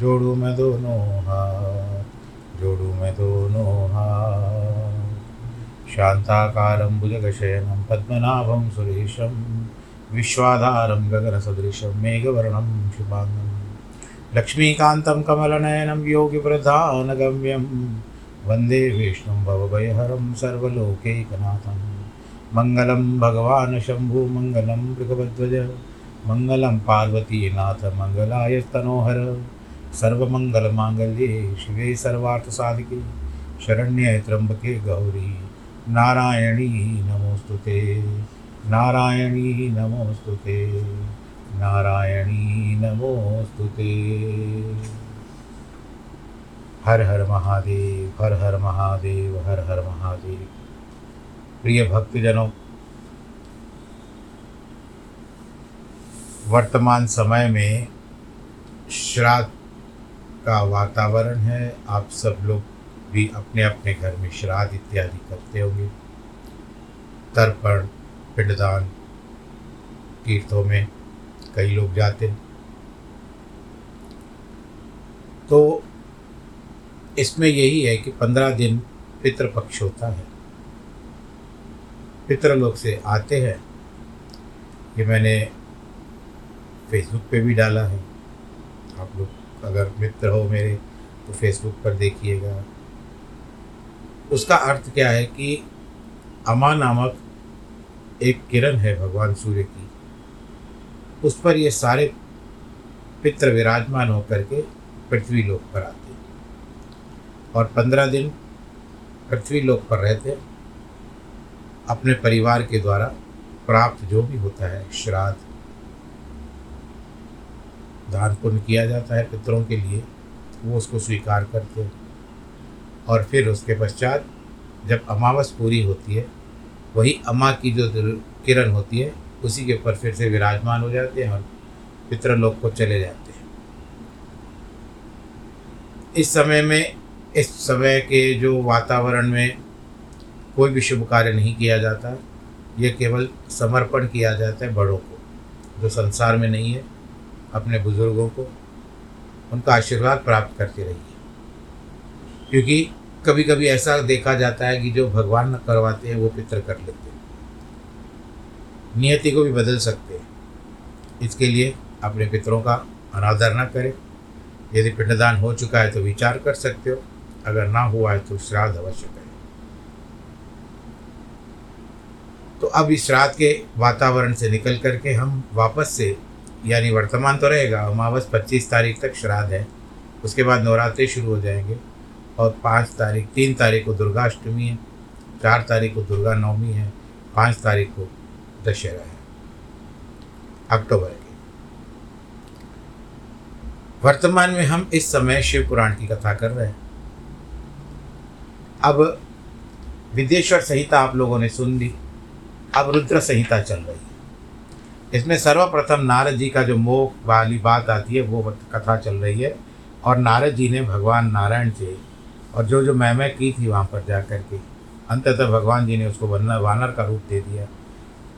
जोड़ू मैं दोनों हाथ, जोड़ू मैं दोनों हाथ। शान्ताकारं भुजगशयनं, पद्मनाभं सुरेशं, विश्वाधारं गगनसदृशं, मेघवर्णं शुभाङ्गं। लक्ष्मीकान्तं कमलनयनं, योगिप्रधानगम्यं। वंदे विष्णुं भवभयहरं, सर्वलोकैकनाथं। मङ्गलं भगवान् शम्भुमङ्गलं मृगवध्वज मङ्गलं पार्वतीनाथ, मङ्गलाय तनोहर। सर्वमङ्गलमाङ्गल्ये शिवे सर्वार्थसाधिके, शरण्ये त्र्यम्बके गौरी। नारायणी नमोऽस्तु ते नारायणी नमोऽस्तु ते नारायणी नमोऽस्तु ते हर हर महादेव, हर हर महादेव, हर हर महादेव। प्रिय भक्तजनों, वर्तमान समय में श्राद्ध का वातावरण है, आप सब लोग भी अपने अपने घर में श्राद्ध इत्यादि करते होंगे। तर्पण, पिंडदान, तीर्थों में कई लोग जाते हैं। तो इसमें यही है कि पंद्रह दिन पितृपक्ष होता है। पितृलोक से आते हैं। ये मैंने फेसबुक पे भी डाला है। आप लोग अगर मित्र हो मेरे तो फेसबुक पर देखिएगा। उसका अर्थ क्या है कि अमा नामक एक किरण है भगवान सूर्य की। उस पर ये सारे पित्र विराजमान होकर के पृथ्वी लोक पर आते और पंद्रह दिन पृथ्वी लोक पर रहते अपने परिवार के द्वारा प्राप्त जो भी होता है, श्राद्ध दान पुण्य किया जाता है पितरों के लिए, वो उसको स्वीकार करते हैं। और फिर उसके पश्चात, जब अमावस पूरी होती है, वही अम्मा की जो किरण होती है, उसी के ऊपर फिर से विराजमान हो जाते हैं और पितृलोक को चले जाते हैं। इस समय में, इस समय के जो वातावरण में कोई भी शुभ कार्य नहीं किया जाता, ये केवल समर्पण किया जाता है बड़ों को, जो संसार में नहीं है। अपने बुज़ुर्गों को, उनका आशीर्वाद प्राप्त करते रहिए। क्योंकि कभी कभी ऐसा देखा जाता है कि जो भगवान न करवाते हैं, वो पितर कर लेते हैं। नियति को भी बदल सकते हैं। इसके लिए अपने पितरों का अनादर न करें। यदि पिंडदान हो चुका है तो विचार कर सकते हो। अगर ना हुआ है तो श्राद्ध अवश्य करें। तो अब इस श्राद्ध के वातावरण से निकल करके हम वापस से यानी वर्तमान तो रहेगा अमावस पच्चीस तारीख तक श्राद्ध है। उसके बाद नवरात्रि शुरू हो जाएँगे, और पाँच तारीख, तीन तारीख को दुर्गाष्टमी है, चार तारीख को दुर्गा नवमी है, पाँच तारीख को दशहरा है। अक्टूबर के। वर्तमान में हम इस समय शिव पुराण की कथा कर रहे हैं। अब विदेश्वर संहिता आप लोगों ने सुन ली, अब रुद्र संहिता चल रही है। इसमें सर्वप्रथम नारद जी का जो मोह वाली बात आती है, वो कथा चल रही है। और नारद जी ने भगवान नारायण से और जो जो मैं की थी वहाँ पर जा कर के, अंततः भगवान जी ने उसको वनर वानर का रूप दे दिया।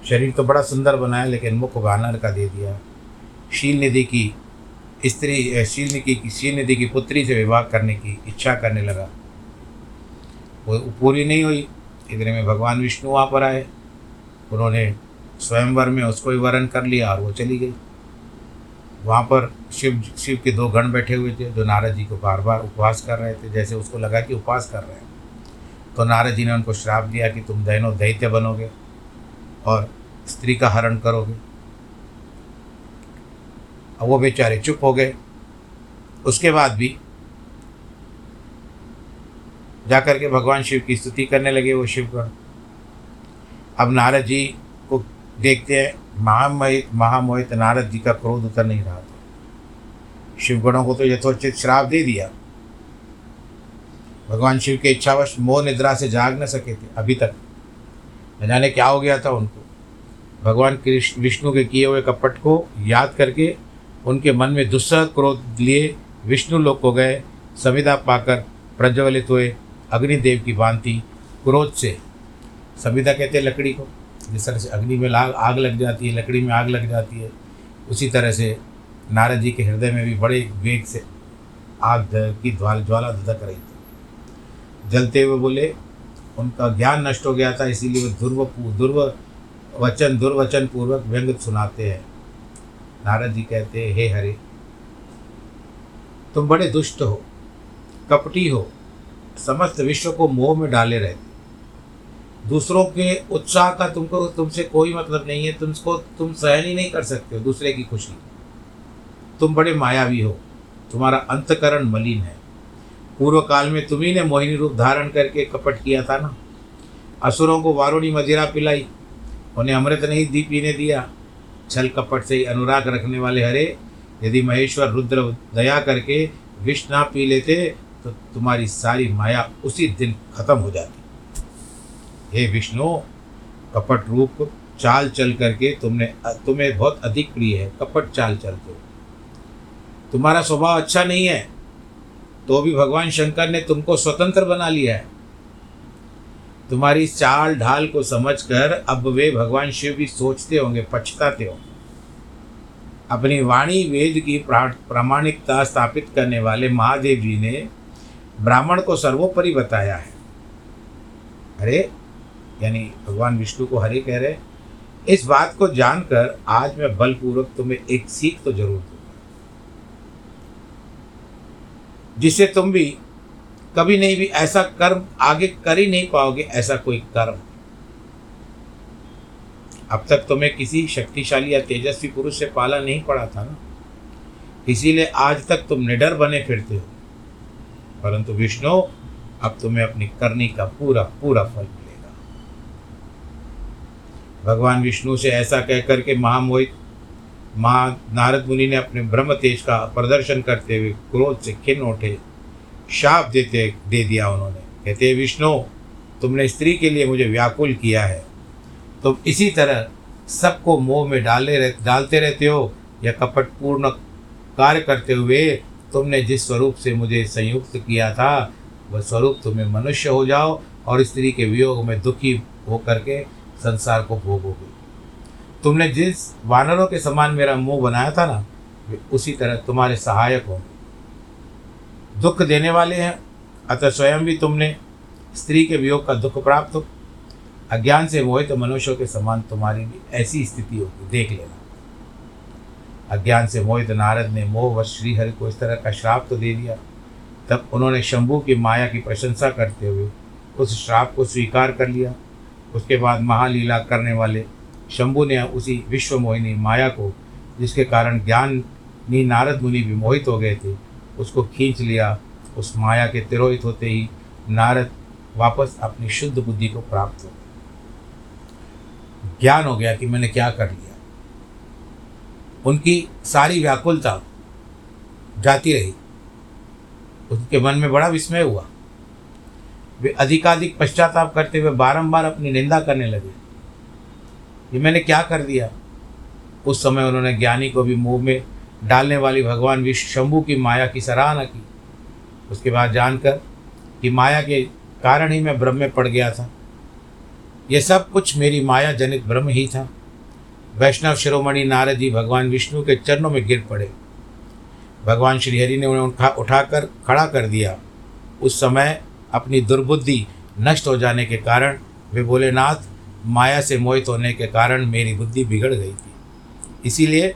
शरीर तो बड़ा सुंदर बनाया लेकिन मुख वानर का दे दिया। शील निधि की स्त्री शील निधि की शील निधि की पुत्री से विवाह करने की इच्छा करने लगा। वो पूरी नहीं हुई। इतने में भगवान विष्णु वहाँ पर आए। उन्होंने स्वयंवर में उसको ही वरण कर लिया और वो चली गई। वहाँ पर शिव शिव के दो गण बैठे हुए थे, जो नारद जी को बार बार उपवास कर रहे थे, जैसे उसको लगा कि उपवास कर रहे हैं। तो नारद जी ने उनको श्राप दिया कि तुम दैनो दैत्य बनोगे और स्त्री का हरण करोगे। अब वो बेचारे चुप हो गए। उसके बाद भी जाकर के भगवान शिव की स्तुति करने लगे वो शिवगण। अब नारद जी को देखते हैं महामोहित महामोहित नारद जी का क्रोध उतर नहीं रहा था। शिवगणों को तो यथोचित श्राप दे दिया। भगवान शिव के इच्छावश मोह निद्रा से जाग न सके थे, अभी तक। न जाने क्या हो गया था उनको। भगवान कृष्ण, विष्णु के किए हुए कपट को याद करके उनके मन में दुस्सह क्रोध लिए विष्णु लोक को गए संविदा पाकर प्रज्वलित हुए अग्निदेव की भांति क्रोध से। संविदा कहते लकड़ी को। जिस अग्नि में लाग आग लग जाती है, लकड़ी में आग लग जाती है, उसी तरह से नारद जी के हृदय में भी बड़े वेग से आग की ज्वाल ज्वाला धधक रही थी। जलते हुए बोले, उनका ज्ञान नष्ट हो गया था, इसीलिए वो दुर्व दुर्व वचन दुर्वचन पूर्वक व्यंग सुनाते हैं। नारद जी कहते हैं, हे हरे, तुम बड़े दुष्ट हो, कपटी हो, समस्त विश्व को मोह में डाले रहते दूसरों के उत्साह का तुमको, तुमसे कोई मतलब नहीं है, तुमको, तुम सहन ही नहीं कर सकते हो दूसरे की खुशी। तुम बड़े मायावी हो, तुम्हारा अंतकरण मलिन है। पूर्व काल में तुम्ही ने मोहिनी रूप धारण करके कपट किया था ना। असुरों को वारुणी मदिरा पिलाई, उन्हें अमृत नहीं दी, पीने दिया। छल कपट से अनुराग रखने वाले हरे, यदि महेश्वर रुद्र दया करके विष ना पी लेते तो तुम्हारी सारी माया उसी दिन खत्म हो जाती। हे विष्णु, कपट रूप, चाल चल करके तुमने, तुम्हें बहुत अधिक प्रिय है, कपट चाल चलते तुम्हारा स्वभाव अच्छा नहीं है तो भी भगवान शंकर ने तुमको स्वतंत्र बना लिया है। तुम्हारी चाल ढाल को समझकर अब वे भगवान शिव भी सोचते होंगे, पछताते होंगे। अपनी वाणी वेद की प्रामाणिकता स्थापित करने वाले महादेव जी ने ब्राह्मण को सर्वोपरि बताया है। अरे यानी भगवान विष्णु को हरे कह रहे इस बात को जानकर आज मैं बलपूर्वक तुम्हें एक सीख तो ज़रूर दूँगा जिससे तुम भी कभी नहीं भी ऐसा कर्म आगे कर ही नहीं पाओगे, ऐसा कोई कर्म। अब तक तुम्हें किसी शक्तिशाली या तेजस्वी पुरुष से पाला नहीं पड़ा था ना? इसीलिए आज तक तुम निडर बने फिरते हो। परंतु विष्णु, अब तुम्हें अपनी करनी का पूरा पूरा फल मिलेगा भगवान विष्णु से ऐसा कह करके महामोहित महा नारद मुनि ने अपने ब्रह्म तेज का प्रदर्शन करते हुए क्रोध से खिन उठे, शाप देते, दे दिया उन्होंने। कहते विष्णु, तुमने स्त्री के लिए मुझे व्याकुल किया है। तुम इसी तरह सबको मोह में डाले रह, डालते रहते हो या कपटपूर्ण कार्य करते हुए तुमने जिस स्वरूप से मुझे संयुक्त किया था, वह स्वरूप तुम्हें मनुष्य हो जाओ और स्त्री के वियोग में दुखी हो करके संसार को भोगोगे तुमने जिस वानरों के समान मेरा मुँह बनाया था ना, वे उसी तरह तुम्हारे सहायक होंगे दुख देने वाले हैं, अतः स्वयं भी तुमने स्त्री के वियोग का दुख प्राप्त हो। अज्ञान से मोहित तो मनुष्यों के समान तुम्हारी भी ऐसी स्थिति होगी, देख लेना। अज्ञान से मोहित नारद ने मोह व श्रीहरि को इस तरह का श्राप तो दे दिया। तब उन्होंने शंभु की माया की प्रशंसा करते हुए उस श्राप को स्वीकार कर लिया। उसके बाद महालीला करने वाले शंभु ने उसी विश्व मोहिनी माया को, जिसके कारण ज्ञान नी नारद मुनि भी मोहित हो गए थे, उसको खींच लिया। उस माया के तिरोहित होते ही नारद वापस अपनी शुद्ध बुद्धि को प्राप्त हो ज्ञान हो गया कि मैंने क्या कर लिया। उनकी सारी व्याकुलता जाती रही। उनके मन में बड़ा विस्मय हुआ। वे अधिकाधिक पश्चाताप करते हुए बारंबार अपनी निंदा करने लगे। ये मैंने क्या कर दिया? उस समय उन्होंने ज्ञानी को भी मुँह में डालने वाली भगवान विश्व शंभु की माया की सराहना की। उसके बाद जानकर कि माया के कारण ही मैं ब्रह्म में पड़ गया था। यह सब कुछ मेरी माया जनित ब्रह्म ही था। वैष्णव, शिरोमणि, नारद जी भगवान विष्णु के चरणों में गिर पड़े। भगवान श्रीहरि ने उन्हें उठा उठाकर खड़ा कर दिया। उस समय अपनी दुर्बुद्धि नष्ट हो जाने के कारण वे बोले नाथ माया से मोहित होने के कारण मेरी बुद्धि बिगड़ गई थी। इसीलिए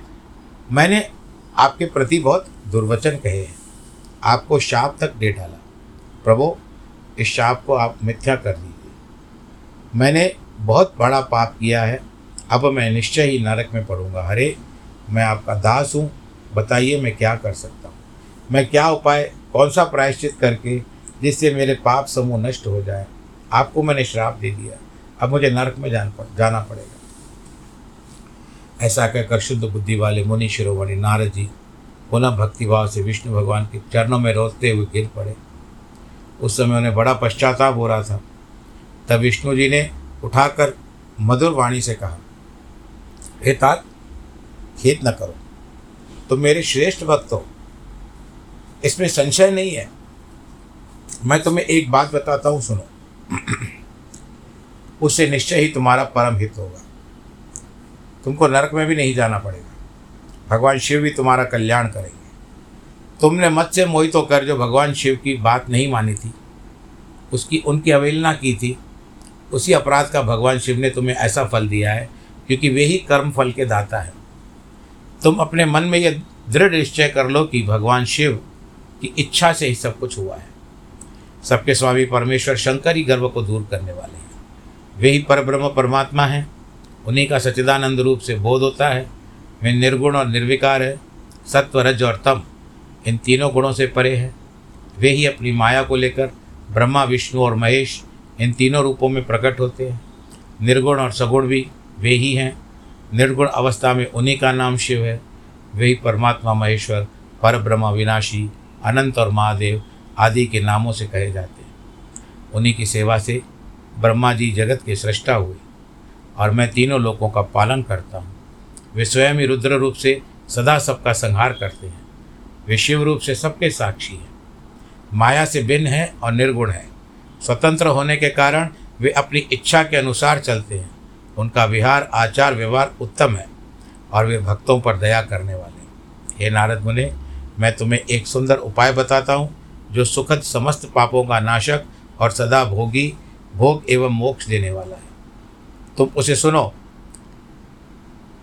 मैंने आपके प्रति बहुत दुर्वचन कहे हैं। आपको शाप तक दे डाला। प्रभो, इस शाप को आप मिथ्या कर दीजिए। मैंने बहुत बड़ा पाप किया है। अब मैं निश्चय ही नरक में पड़ूँगा। हरे मैं आपका दास हूँ। बताइए मैं क्या कर सकता हूँ? मैं क्या उपाय, कौन सा प्रायश्चित करके जिससे मेरे पाप समूह नष्ट हो जाए। आपको मैंने श्राप दे दिया। अब मुझे नरक में जान पड़ जाना पड़ेगा। ऐसा कहकर शुद्ध बुद्धि वाले मुनि शिरोमणि नारद जी पुनः भक्तिभाव से विष्णु भगवान के चरणों में रोते हुए गिर पड़े। उस समय उन्हें बड़ा पश्चाताप हो रहा था। तब विष्णु जी ने उठाकर मधुर वाणी से कहा, हे तात खेत न करो। तुम मेरे श्रेष्ठ भक्त हो। इसमें संशय नहीं है। मैं तुम्हें एक बात बताता हूँ, सुनो। उससे निश्चय ही तुम्हारा परम हित होगा। तुमको नरक में भी नहीं जाना पड़ेगा। भगवान शिव भी तुम्हारा कल्याण करेंगे। तुमने मत से मोहित होकर जो भगवान शिव की बात नहीं मानी थी, उसकी, उनकी अवहेलना की थी, उसी अपराध का भगवान शिव ने तुम्हें ऐसा फल दिया है, क्योंकि वे ही कर्म फल के दाता है। तुम अपने मन में यह दृढ़ निश्चय कर लो कि भगवान शिव की इच्छा से ही सब कुछ हुआ है। सबके स्वामी परमेश्वर शंकर ही गर्व को दूर करने वाले हैं। वे ही परब्रह्म परमात्मा हैं। उन्हीं का सच्चिदानंद रूप से बोध होता है। वे निर्गुण और निर्विकार है। सत्व, रज और तम, इन तीनों गुणों से परे है। वे ही अपनी माया को लेकर ब्रह्मा, विष्णु और महेश, इन तीनों रूपों में प्रकट होते हैं। निर्गुण और सगुण भी वे ही हैं। निर्गुण अवस्था में उन्हीं का नाम शिव है। वे परमात्मा महेश्वर पर ब्रह्मा विनाशी अनंत और महादेव आदि के नामों से कहे जाते हैं। उन्हीं की सेवा से ब्रह्मा जी जगत के सृष्टा हुए और मैं तीनों लोकों का पालन करता हूँ। वे स्वयं ही रुद्र रूप से सदा सबका संहार करते हैं। वे शिव रूप से सबके साक्षी हैं। माया से भिन्न है और निर्गुण है। स्वतंत्र होने के कारण वे अपनी इच्छा के अनुसार चलते हैं। उनका विहार, आचार, व्यवहार उत्तम है और वे भक्तों पर दया करने वाले हे। नारद मुने, मैं तुम्हें एक सुंदर उपाय बताता हूँ। जो सुखद समस्त पापों का नाशक और सदा भोगी, भोग एवं मोक्ष देने वाला है। तुम उसे सुनो।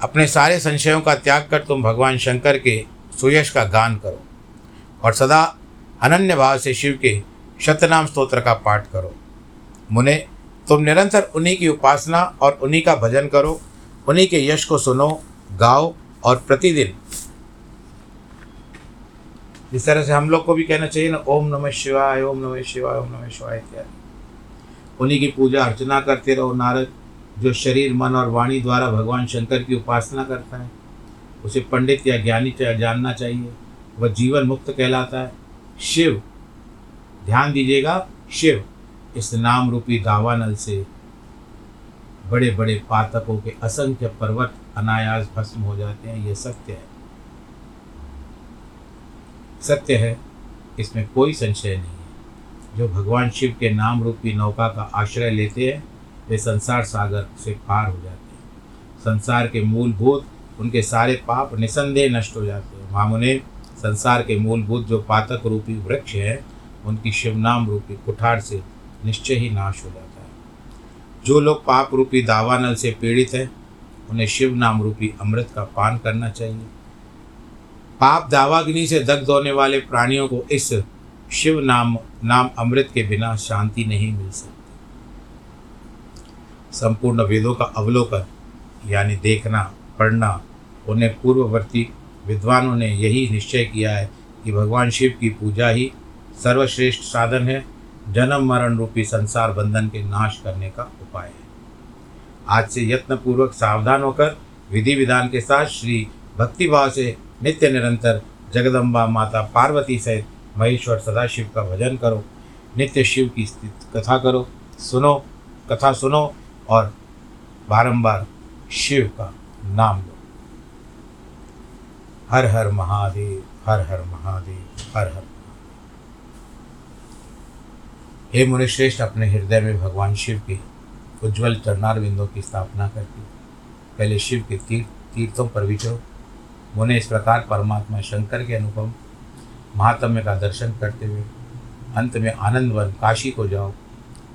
अपने सारे संशयों का त्याग कर तुम भगवान शंकर के सुयश का गान करो और सदा अनन्य भाव से शिव के शतनाम स्तोत्र का पाठ करो। मुने, तुम निरंतर उन्हीं की उपासना और उन्हीं का भजन करो, उन्हीं के यश को सुनो, गाओ और प्रतिदिन जिस तरह से हम लोग को भी कहना चाहिए ना, ओम नमः शिवाय, ओम नमः शिवाय, ओम नमः शिवाय इत्यादि। उन्हीं की पूजा अर्चना करते रहो नारद, जो शरीर, मन और वाणी द्वारा भगवान शंकर की उपासना करता है। उसे पंडित या ज्ञानी जानना चाहिए। वह जीवन मुक्त कहलाता है। शिव, ध्यान दीजिएगा, शिव इस नाम रूपी दावानल से बड़े बड़े पातकों के असंख्य पर्वत अनायास भस्म हो जाते हैं, ये सत्य है। सत्य है, इसमें कोई संशय नहीं है। जो भगवान शिव के नाम रूपी नौका का आश्रय लेते हैं, वे संसार सागर से पार हो जाते हैं। संसार के मूलभूत, उनके सारे पाप निसंदेह नष्ट हो जाते हैं। मामुने संसार के मूलभूत जो पातक रूपी वृक्ष हैं, उनकी शिवनाम रूपी कुठार से निश्चय ही नाश हो जाता है। जो लोग पाप रूपी दावानल से पीड़ित हैं, उन्हें शिव नाम रूपी अमृत का पान करना चाहिए। पाप दावाग्नि से दग्ध होने वाले प्राणियों को इस शिव नाम नाम अमृत के बिना शांति नहीं मिल सकती। संपूर्ण वेदों का अवलोकन, यानी देखना, पढ़ना, उन्हें पूर्ववर्ती विद्वानों ने यही निश्चय किया है कि भगवान शिव की पूजा ही सर्वश्रेष्ठ साधन है, जन्म मरण रूपी संसार बंधन के नाश करने का उपाय है। आज से यत्नपूर्वक सावधान होकर विधि विधान के साथ श्री भक्तिभाव से नित्य निरंतर जगदम्बा माता पार्वती सहित महेश्वर सदाशिव का भजन करो, नित्य शिव की कथा करो, सुनो, कथा सुनो और बारंबार शिव का नाम लो। हर हर महादेव, हर हर महादेव, हर हर हे मुनिश्रेष्ठ, अपने हृदय में भगवान शिव के उज्ज्वल चरणार बिंदों की स्थापना करके, पहले शिव के तीर्थ, तीर्थों पर विचरो उन्हें इस प्रकार परमात्मा शंकर के अनुपम, महात्म्य का दर्शन करते हुए, अंत में आनंद वन काशी को जाओ।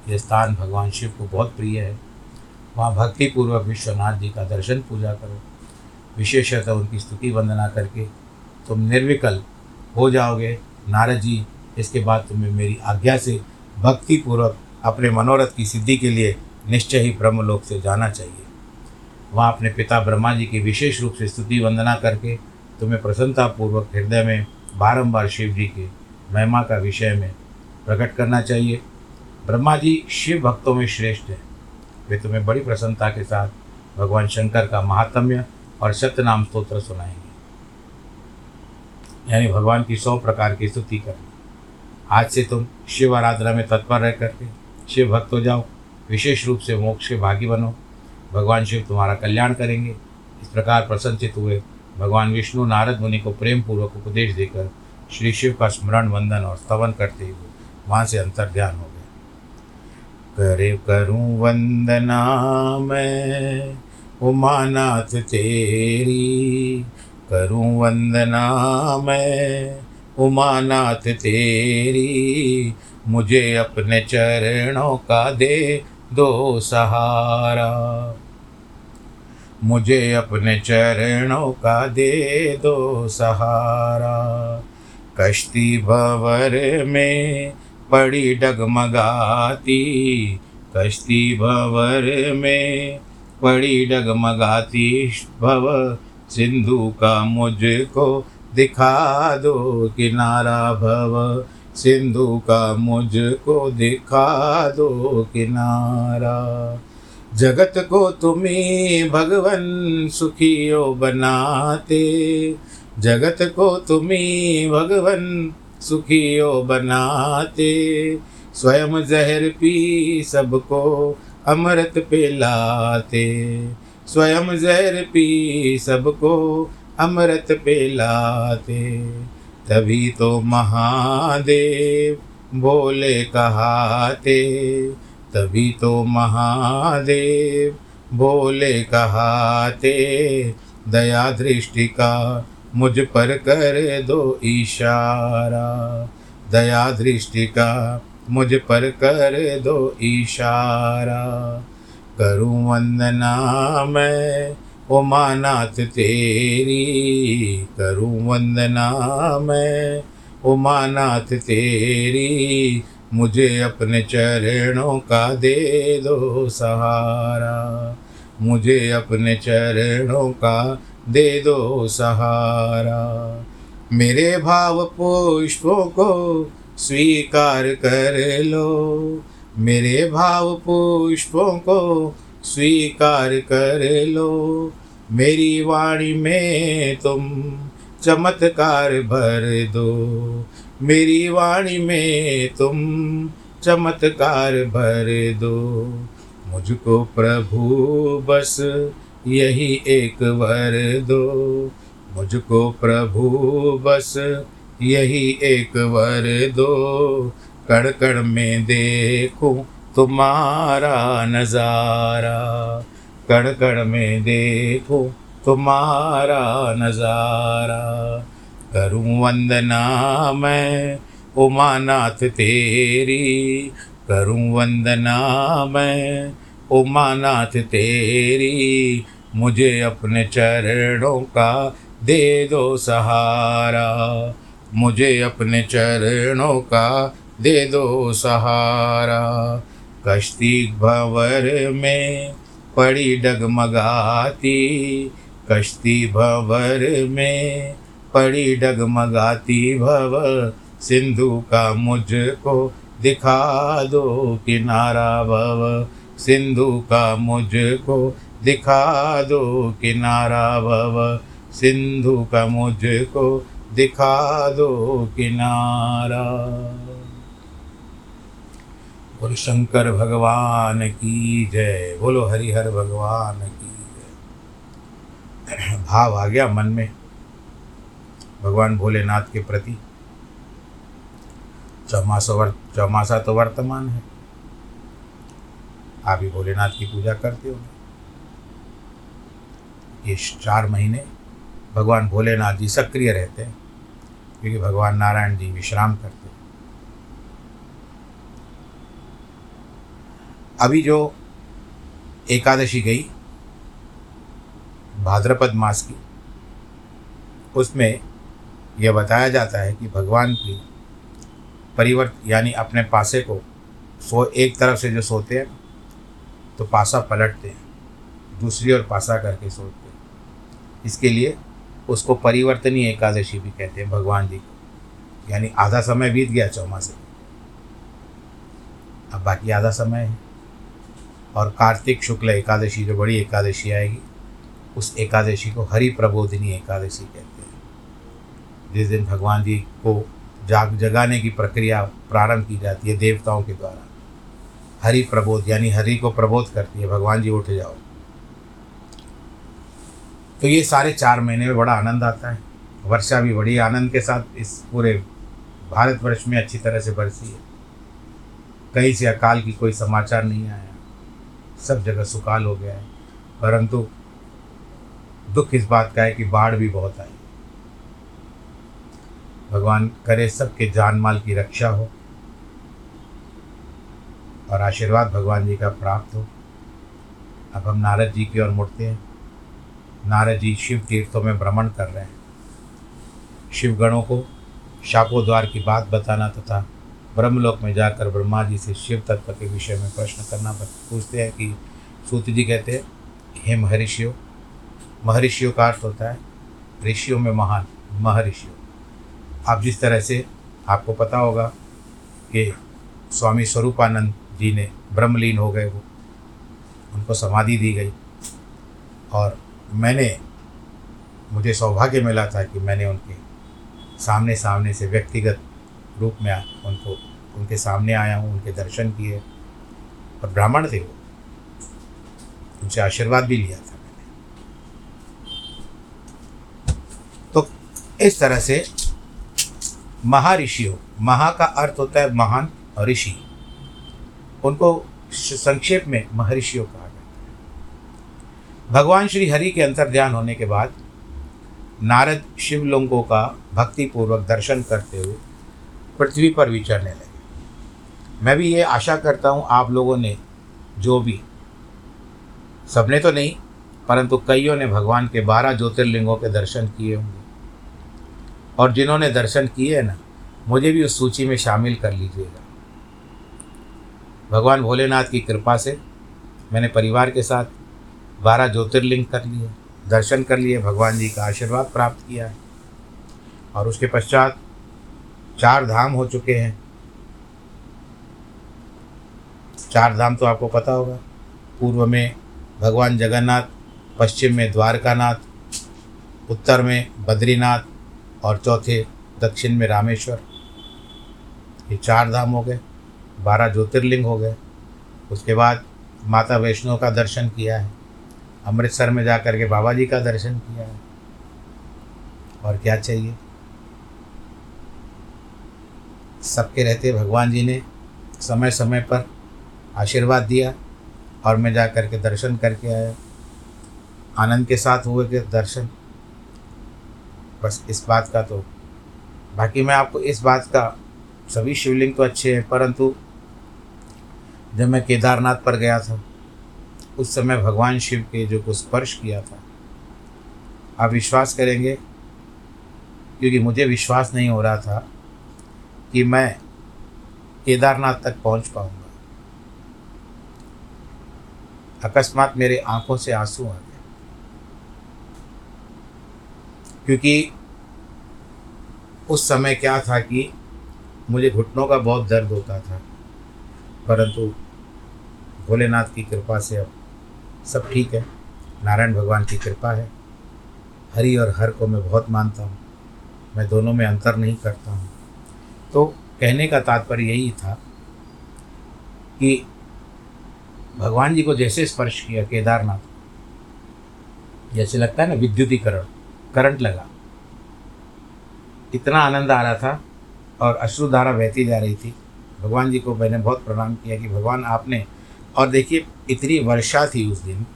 यह स्थान भगवान शिव को बहुत प्रिय है। वहाँ भक्तिपूर्वक विश्वनाथ जी का दर्शन पूजा करो। विशेषतः उनकी स्तुति वंदना करके। तुम निर्विकल हो जाओगे। नारद जी, इसके बाद तुम्हें मेरी आज्ञा से भक्तिपूर्वक अपने मनोरथ की सिद्धि के लिए निश्चय ही ब्रह्मलोक से जाना चाहिए। वहाँ अपने पिता ब्रह्मा जी की विशेष रूप से स्तुति वंदना करके तुम्हें प्रसन्नतापूर्वक हृदय में बारंबार शिव जी के महिमा का विषय में प्रकट करना चाहिए। ब्रह्मा जी शिव भक्तों में श्रेष्ठ है। वे तुम्हें बड़ी प्रसन्नता के साथ भगवान शंकर का महात्म्य और सत्यनाम स्त्रोत्र सुनाएँगे। यानी भगवान की सौ प्रकार की स्तुति करनी। आज से तुम शिव आराधना में तत्पर रह करके शिव भक्त हो जाओ। विशेष रूप से मोक्ष के भागी बनो। भगवान शिव तुम्हारा कल्याण करेंगे। इस प्रकार प्रसन्नचित हुए। भगवान विष्णु नारद मुनि को प्रेम पूर्वक उपदेश देकर श्री शिव का स्मरण, वंदन और स्तवन करते हुए वहाँ से अंतर ध्यान हो गए। करे करूँ वंदना मैं, उमानाथ तेरी। करूँ वंदना मैं, उमानाथ तेरी। मुझे अपने चरणों का दे दो सहारा। मुझे अपने चरणों का दे दो सहारा। कश्ती भवर में पड़ी डगमगाती, कश्ती भवर में पड़ी डगमगाती, भव सिंधु का मुझको दिखा दो किनारा, भव सिंधु का मुझको दिखा दो किनारा। जगत को तुम्हें भगवन सुखियो बनाते। जगत को तुम्हें भगवन सुखियो बनाते। स्वयं जहर पी सबको, अमृत पिलाते। स्वयं जहर पी सबको, अमृत पिलाते। तभी तो महादेव बोले कहाते तभी तो महादेव बोले, कहाते, दया दृष्टि का मुझ पर कर दो इशारा। दया दृष्टि का मुझ पर कर दो इशारा। करूँ वंदना मैं उमानाथ तेरी। करूँ वंदना मैं उमानाथ तेरी। मुझे अपने चरणों का दे दो सहारा। मुझे अपने चरणों का दे दो सहारा। मेरे भाव पुष्पों को स्वीकार कर लो। मेरे भाव पुष्पों को स्वीकार कर लो। मेरी वाणी में तुम चमत्कार भर दो। मेरी वाणी में तुम चमत्कार भर दो। मुझको प्रभु, बस यही एक वर दो। मुझको प्रभु, बस यही एक वर दो। कण कण में देखूँ तुम्हारा नज़ारा। कण कण में देखो तुम्हारा नज़ारा। करूँ वंदना मैं उमानाथ तेरी। करूँ वंदना मैं उमानाथ तेरी। मुझे अपने चरणों का दे दो सहारा। मुझे अपने चरणों का दे दो सहारा। कश्ती भंवर में पड़ी डगमगाती, कश्ती भंवर में पड़ी डगमगाती भव। सिंधु का मुझको दिखा दो किनारा भव। सिंधु का मुझको दिखा दो किनारा भव। सिंधु का मुझको दिखा दो किनारा। बोलो, शंकर भगवान की जय। बोलो, हरिहर भगवान की जय। भाव आ गया मन में। भगवान भोलेनाथ के प्रति चौमासा वर्त चौमासा तो वर्तमान है। आप ही भोलेनाथ की पूजा करते हो। ये चार महीने भगवान भोलेनाथ जी सक्रिय रहते हैं, क्योंकि भगवान नारायण जी विश्राम करते हैं। अभी जो एकादशी गई, भाद्रपद मास की, उसमें यह बताया जाता है कि भगवान की परिवर्त यानी अपने पासे को सो एक तरफ़ से जो सोते हैं तो पासा पलटते हैं, दूसरी ओर पासा करके सोते हैं। इसके लिए उसको परिवर्तनीय एकादशी भी कहते हैं भगवान जी को। यानी आधा समय बीत गया चौमासे। अब बाकी आधा समय है। और कार्तिक शुक्ल एकादशी जो बड़ी एकादशी आएगी, उस एकादशी को हरि प्रबोधिनी एकादशी कहते हैं। जिस दिन भगवान जी को जाग जगाने की प्रक्रिया प्रारंभ की जाती है देवताओं के द्वारा। हरि प्रबोध, यानी हरि को प्रबोध करती है, भगवान जी उठ जाओ। तो ये सारे चार महीने में बड़ा आनंद आता है। वर्षा भी बड़ी आनंद के साथ इस पूरे भारतवर्ष में अच्छी तरह से बरसी है। कहीं से अकाल की कोई समाचार नहीं आया। सब जगह सुकाल हो गया है। परंतु दुख इस बात का है कि बाढ़ भी बहुत आई। भगवान करे सबके जान माल की रक्षा हो और आशीर्वाद भगवान जी का प्राप्त हो। अब हम नारद जी की ओर मुड़ते हैं। नारद जी शिव तीर्थों में भ्रमण कर रहे हैं। शिवगणों को शापो द्वार की बात बताना तथा ब्रह्मलोक में जाकर ब्रह्मा जी से शिव तत्व के विषय में प्रश्न करना पूछते हैं कि सूत जी कहते हैं, हे महर्षियों महर्षियों का अर्थ होता है, ऋषियों में महान, महर्षियों। आप जिस तरह से आपको पता होगा कि स्वामी स्वरूपानंद जी ने ब्रह्मलीन हो गए वो। उनको समाधि दी गई। और मैंने, मुझे सौभाग्य मिला था कि मैंने उनके सामने सामने से व्यक्तिगत रूप में उनको, उनके सामने आया हूँ, उनके दर्शन किए। और ब्राह्मण थे वो। उनसे आशीर्वाद भी लिया था मैंने। तो इस तरह से महर्षियों महा का अर्थ होता है महान ऋषि। उनको संक्षेप में महर्षियों कहा जाता है। भगवान श्री हरि के अंतर ध्यान होने के बाद, नारद शिवलिंगों का भक्तिपूर्वक दर्शन करते हुए पृथ्वी पर विचरने लगे। मैं भी ये आशा करता हूँ आप लोगों ने जो भी, सबने तो नहीं, परंतु कईयों ने भगवान के बारह ज्योतिर्लिंगों के दर्शन किए होंगे। और जिन्होंने दर्शन किए ना, मुझे भी उस सूची में शामिल कर लीजिएगा। भगवान भोलेनाथ की कृपा से मैंने परिवार के साथ बारह ज्योतिर्लिंग कर लिए, दर्शन कर लिए, भगवान जी का आशीर्वाद प्राप्त किया। है और उसके पश्चात चार धाम हो चुके हैं। चार धाम तो आपको पता होगा। पूर्व में भगवान जगन्नाथ, पश्चिम में द्वारकानाथ, उत्तर में बद्रीनाथ और चौथे दक्षिण में रामेश्वर। ये चार धाम हो गए, बारह ज्योतिर्लिंग हो गए। उसके बाद माता वैष्णो का दर्शन किया है, अमृतसर में जा कर के बाबा जी का दर्शन किया है। और क्या चाहिए? सबके रहते भगवान जी ने समय समय पर आशीर्वाद दिया और मैं जा कर के दर्शन करके आया। आनंद के साथ हुए के दर्शन। बस इस बात का तो बाकी मैं आपको इस बात का, सभी शिवलिंग तो अच्छे हैं, परंतु जब मैं केदारनाथ पर गया था, उस समय भगवान शिव के जो को स्पर्श किया था, आप विश्वास करेंगे? क्योंकि मुझे विश्वास नहीं हो रहा था कि मैं केदारनाथ तक पहुँच पाऊँगा। अकस्मात मेरे आँखों से आँसू आ गए क्योंकि उस समय क्या था कि मुझे घुटनों का बहुत दर्द होता था। परंतु भोलेनाथ की कृपा से अब सब ठीक है। नारायण भगवान की कृपा है। हरि और हर को मैं बहुत मानता हूँ। मैं दोनों में अंतर नहीं करता हूँ। तो कहने का तात्पर्य यही था कि भगवान जी को जैसे स्पर्श किया, केदारनाथ, जैसे लगता है ना विद्युतीकरण। करंट लगा। इतना आनंद आ रहा था और अश्रुधारा बहती जा रही थी। भगवान जी को मैंने बहुत प्रणाम किया कि भगवान आपने और देखिए इतनी वर्षा थी उस दिन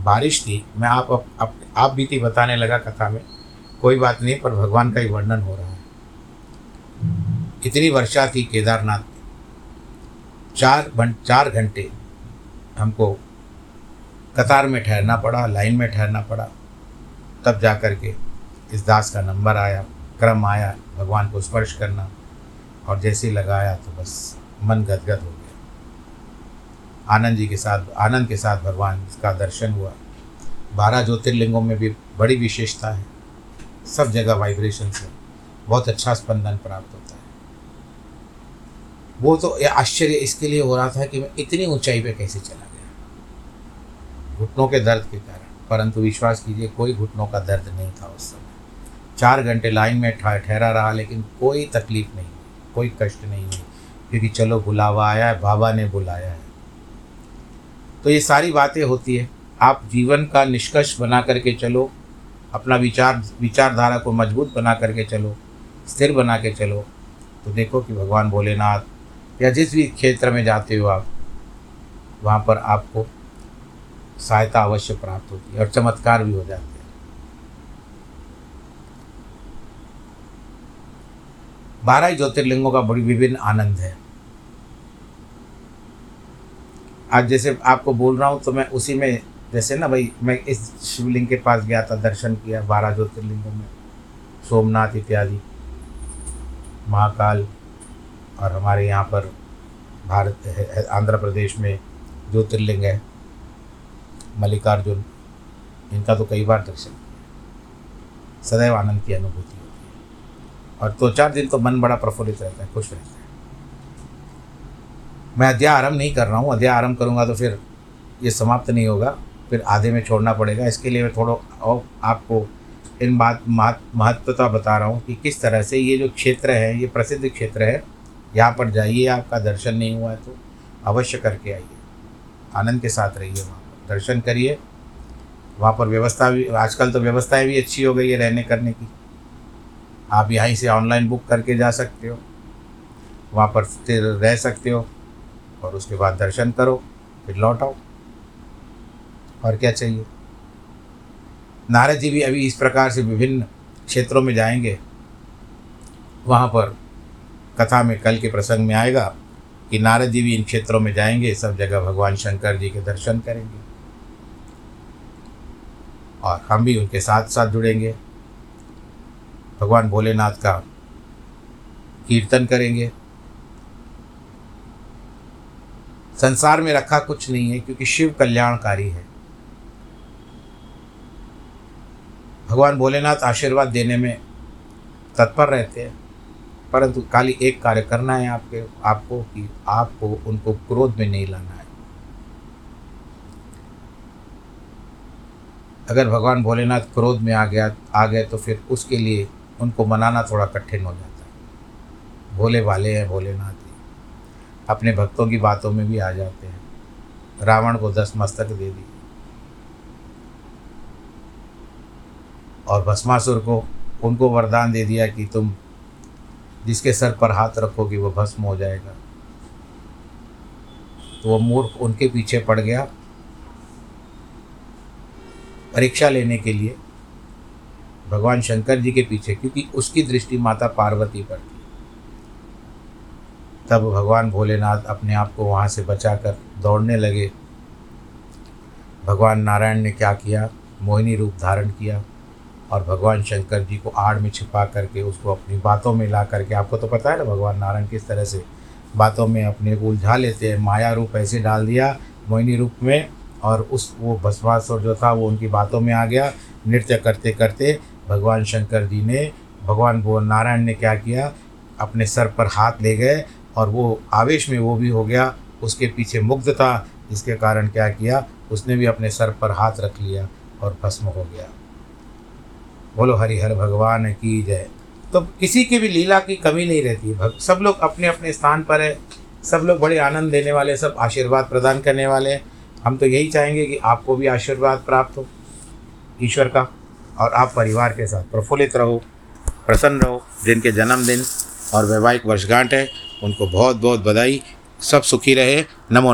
बारिश थी मैं आप आप, आप, आप बीती बताने लगा कथा में कोई बात नहीं पर भगवान का ही वर्णन हो रहा है। इतनी वर्षा थी केदारनाथ चार चार घंटे हमको कतार में ठहरना पड़ा लाइन में ठहरना पड़ा। तब जा कर के इस दास का नंबर आया, क्रम आया, भगवान को स्पर्श करना और जैसे ही लगाया तो बस मन गदगद हो गया। आनंद जी के साथ, आनंद के साथ भगवान का दर्शन हुआ। बारह ज्योतिर्लिंगों में भी बड़ी विशेषता है। सब जगह वाइब्रेशन से बहुत अच्छा स्पंदन प्राप्त होता है। वो तो आश्चर्य इसके लिए हो रहा था कि मैं इतनी ऊंचाई पे कैसे चला गया? घुटनों के दर्द के कारण परंतु विश्वास कीजिए, कोई घुटनों का दर्द नहीं था उस समय। चार घंटे लाइन में ठहरा रहा, लेकिन कोई तकलीफ़ नहीं कोई कष्ट नहीं है क्योंकि चलो बुलावा आया है, बाबा ने बुलाया है। तो ये सारी बातें होती है। आप जीवन का निष्कर्ष बना करके चलो, अपना विचार विचारधारा को मज़बूत बना करके चलो, स्थिर बना के चलो। तो देखो कि भगवान भोलेनाथ, या जिस भी क्षेत्र में जाते हो आप, वहाँ पर आपको सहायता अवश्य प्राप्त होती है और चमत्कार भी हो जाते हैं। बारह ही ज्योतिर्लिंगों का बड़ी विभिन्न आनंद है। आज जैसे आपको बोल रहा हूँ तो मैं उसी में, जैसे ना भाई, मैं इस शिवलिंग के पास गया था, दर्शन किया बारह ज्योतिर्लिंगों में। सोमनाथ इत्यादि, महाकाल, और हमारे यहाँ पर भारत आंध्र प्रदेश में ज्योतिर्लिंग है। मल्लिकार्जुन, इनका तो कई बार दर्शन सदैव आनंद की अनुभूति होती है। और दो तो चार दिन तो मन बड़ा प्रफुल्लित रहता है, खुश रहता है। मैं अध्याय आरंभ नहीं कर रहा हूँ, अध्याय आरंभ करूँगा तो फिर ये समाप्त नहीं होगा, फिर आधे में छोड़ना पड़ेगा। इसके लिए मैं थोड़ा और आपको इन बात महत्वता बता रहा हूँ कि किस तरह से ये जो क्षेत्र है, ये प्रसिद्ध क्षेत्र है, यहाँ पर जाइए, आपका दर्शन नहीं हुआ है तो अवश्य करके आइए। आनंद के साथ रहिए वहाँ। दर्शन करिए। वहाँ पर व्यवस्था भी, आजकल तो व्यवस्थाएँ भी अच्छी हो गई है रहने करने की। आप यहीं से ऑनलाइन बुक करके जा सकते हो। वहाँ पर फिर रह सकते हो और उसके बाद दर्शन करो, फिर लौट आओ। और क्या चाहिए? नारद जी भी अभी इस प्रकार से विभिन्न क्षेत्रों में जाएँगे। वहाँ पर कथा में, कल के प्रसंग में आएगा कि नारद जी भी इन क्षेत्रों में जाएँगे, सब जगह भगवान शंकर जी के दर्शन करेंगे। और हम भी उनके साथ साथ जुड़ेंगे। भगवान भोलेनाथ का कीर्तन करेंगे। संसार में रखा कुछ नहीं है क्योंकि शिव कल्याणकारी है। भगवान भोलेनाथ आशीर्वाद देने में तत्पर रहते हैं, परंतु खाली एक कार्य करना है आपके, आपको कि आपको उनको क्रोध में नहीं लाना है। अगर भगवान भोलेनाथ क्रोध में आ गया, आ गए तो फिर उसके लिए उनको मनाना थोड़ा कठिन हो जाता है। भोले वाले हैं, भोलेनाथ ही अपने भक्तों की बातों में भी आ जाते हैं। रावण को दस मस्तक दे दी और भस्मासुर को, उनको वरदान दे दिया कि तुम जिसके सर पर हाथ रखोगे, वो भस्म हो जाएगा। तो वो मूर्ख उनके पीछे पड़ गया परीक्षा लेने के लिए भगवान शंकर जी के पीछे, क्योंकि उसकी दृष्टि माता पार्वती पर थी। तब भगवान भोलेनाथ अपने आप को वहाँ से बचाकर दौड़ने लगे। भगवान नारायण ने क्या किया? मोहिनी रूप धारण किया और भगवान शंकर जी को आड़ में छिपा करके उसको अपनी बातों में ला करके, आपको तो पता है ना भगवान नारायण किस तरह से बातों में अपने को उलझा लेते हैं, माया रूप ऐसे डाल दिया, मोहिनी रूप में और उस वो भस्मासुर जो था वो उनकी बातों में आ गया। नृत्य करते करते भगवान शंकर जी ने, भगवान नारायण ने क्या किया? अपने सर पर हाथ ले गए और वो आवेश में वो भी हो गया। उसके पीछे मुग्ध था, जिसके कारण क्या किया? उसने भी अपने सर पर हाथ रख लिया और भस्म हो गया। बोलो, हरिहर भगवान की जय। तो किसी की भी लीला की कमी नहीं रहती। भग, सब लोग अपने अपने स्थान पर है। सब लोग बड़े आनंद देने वाले सब आशीर्वाद प्रदान करने वाले हैं। हम तो यही चाहेंगे कि आपको भी आशीर्वाद प्राप्त हो, ईश्वर का, और आप परिवार के साथ प्रफुल्लित रहो, प्रसन्न रहो, जिनके जन्मदिन और वैवाहिक वर्षगांठ है, उनको बहुत बहुत बधाई, सब सुखी रहे, नमो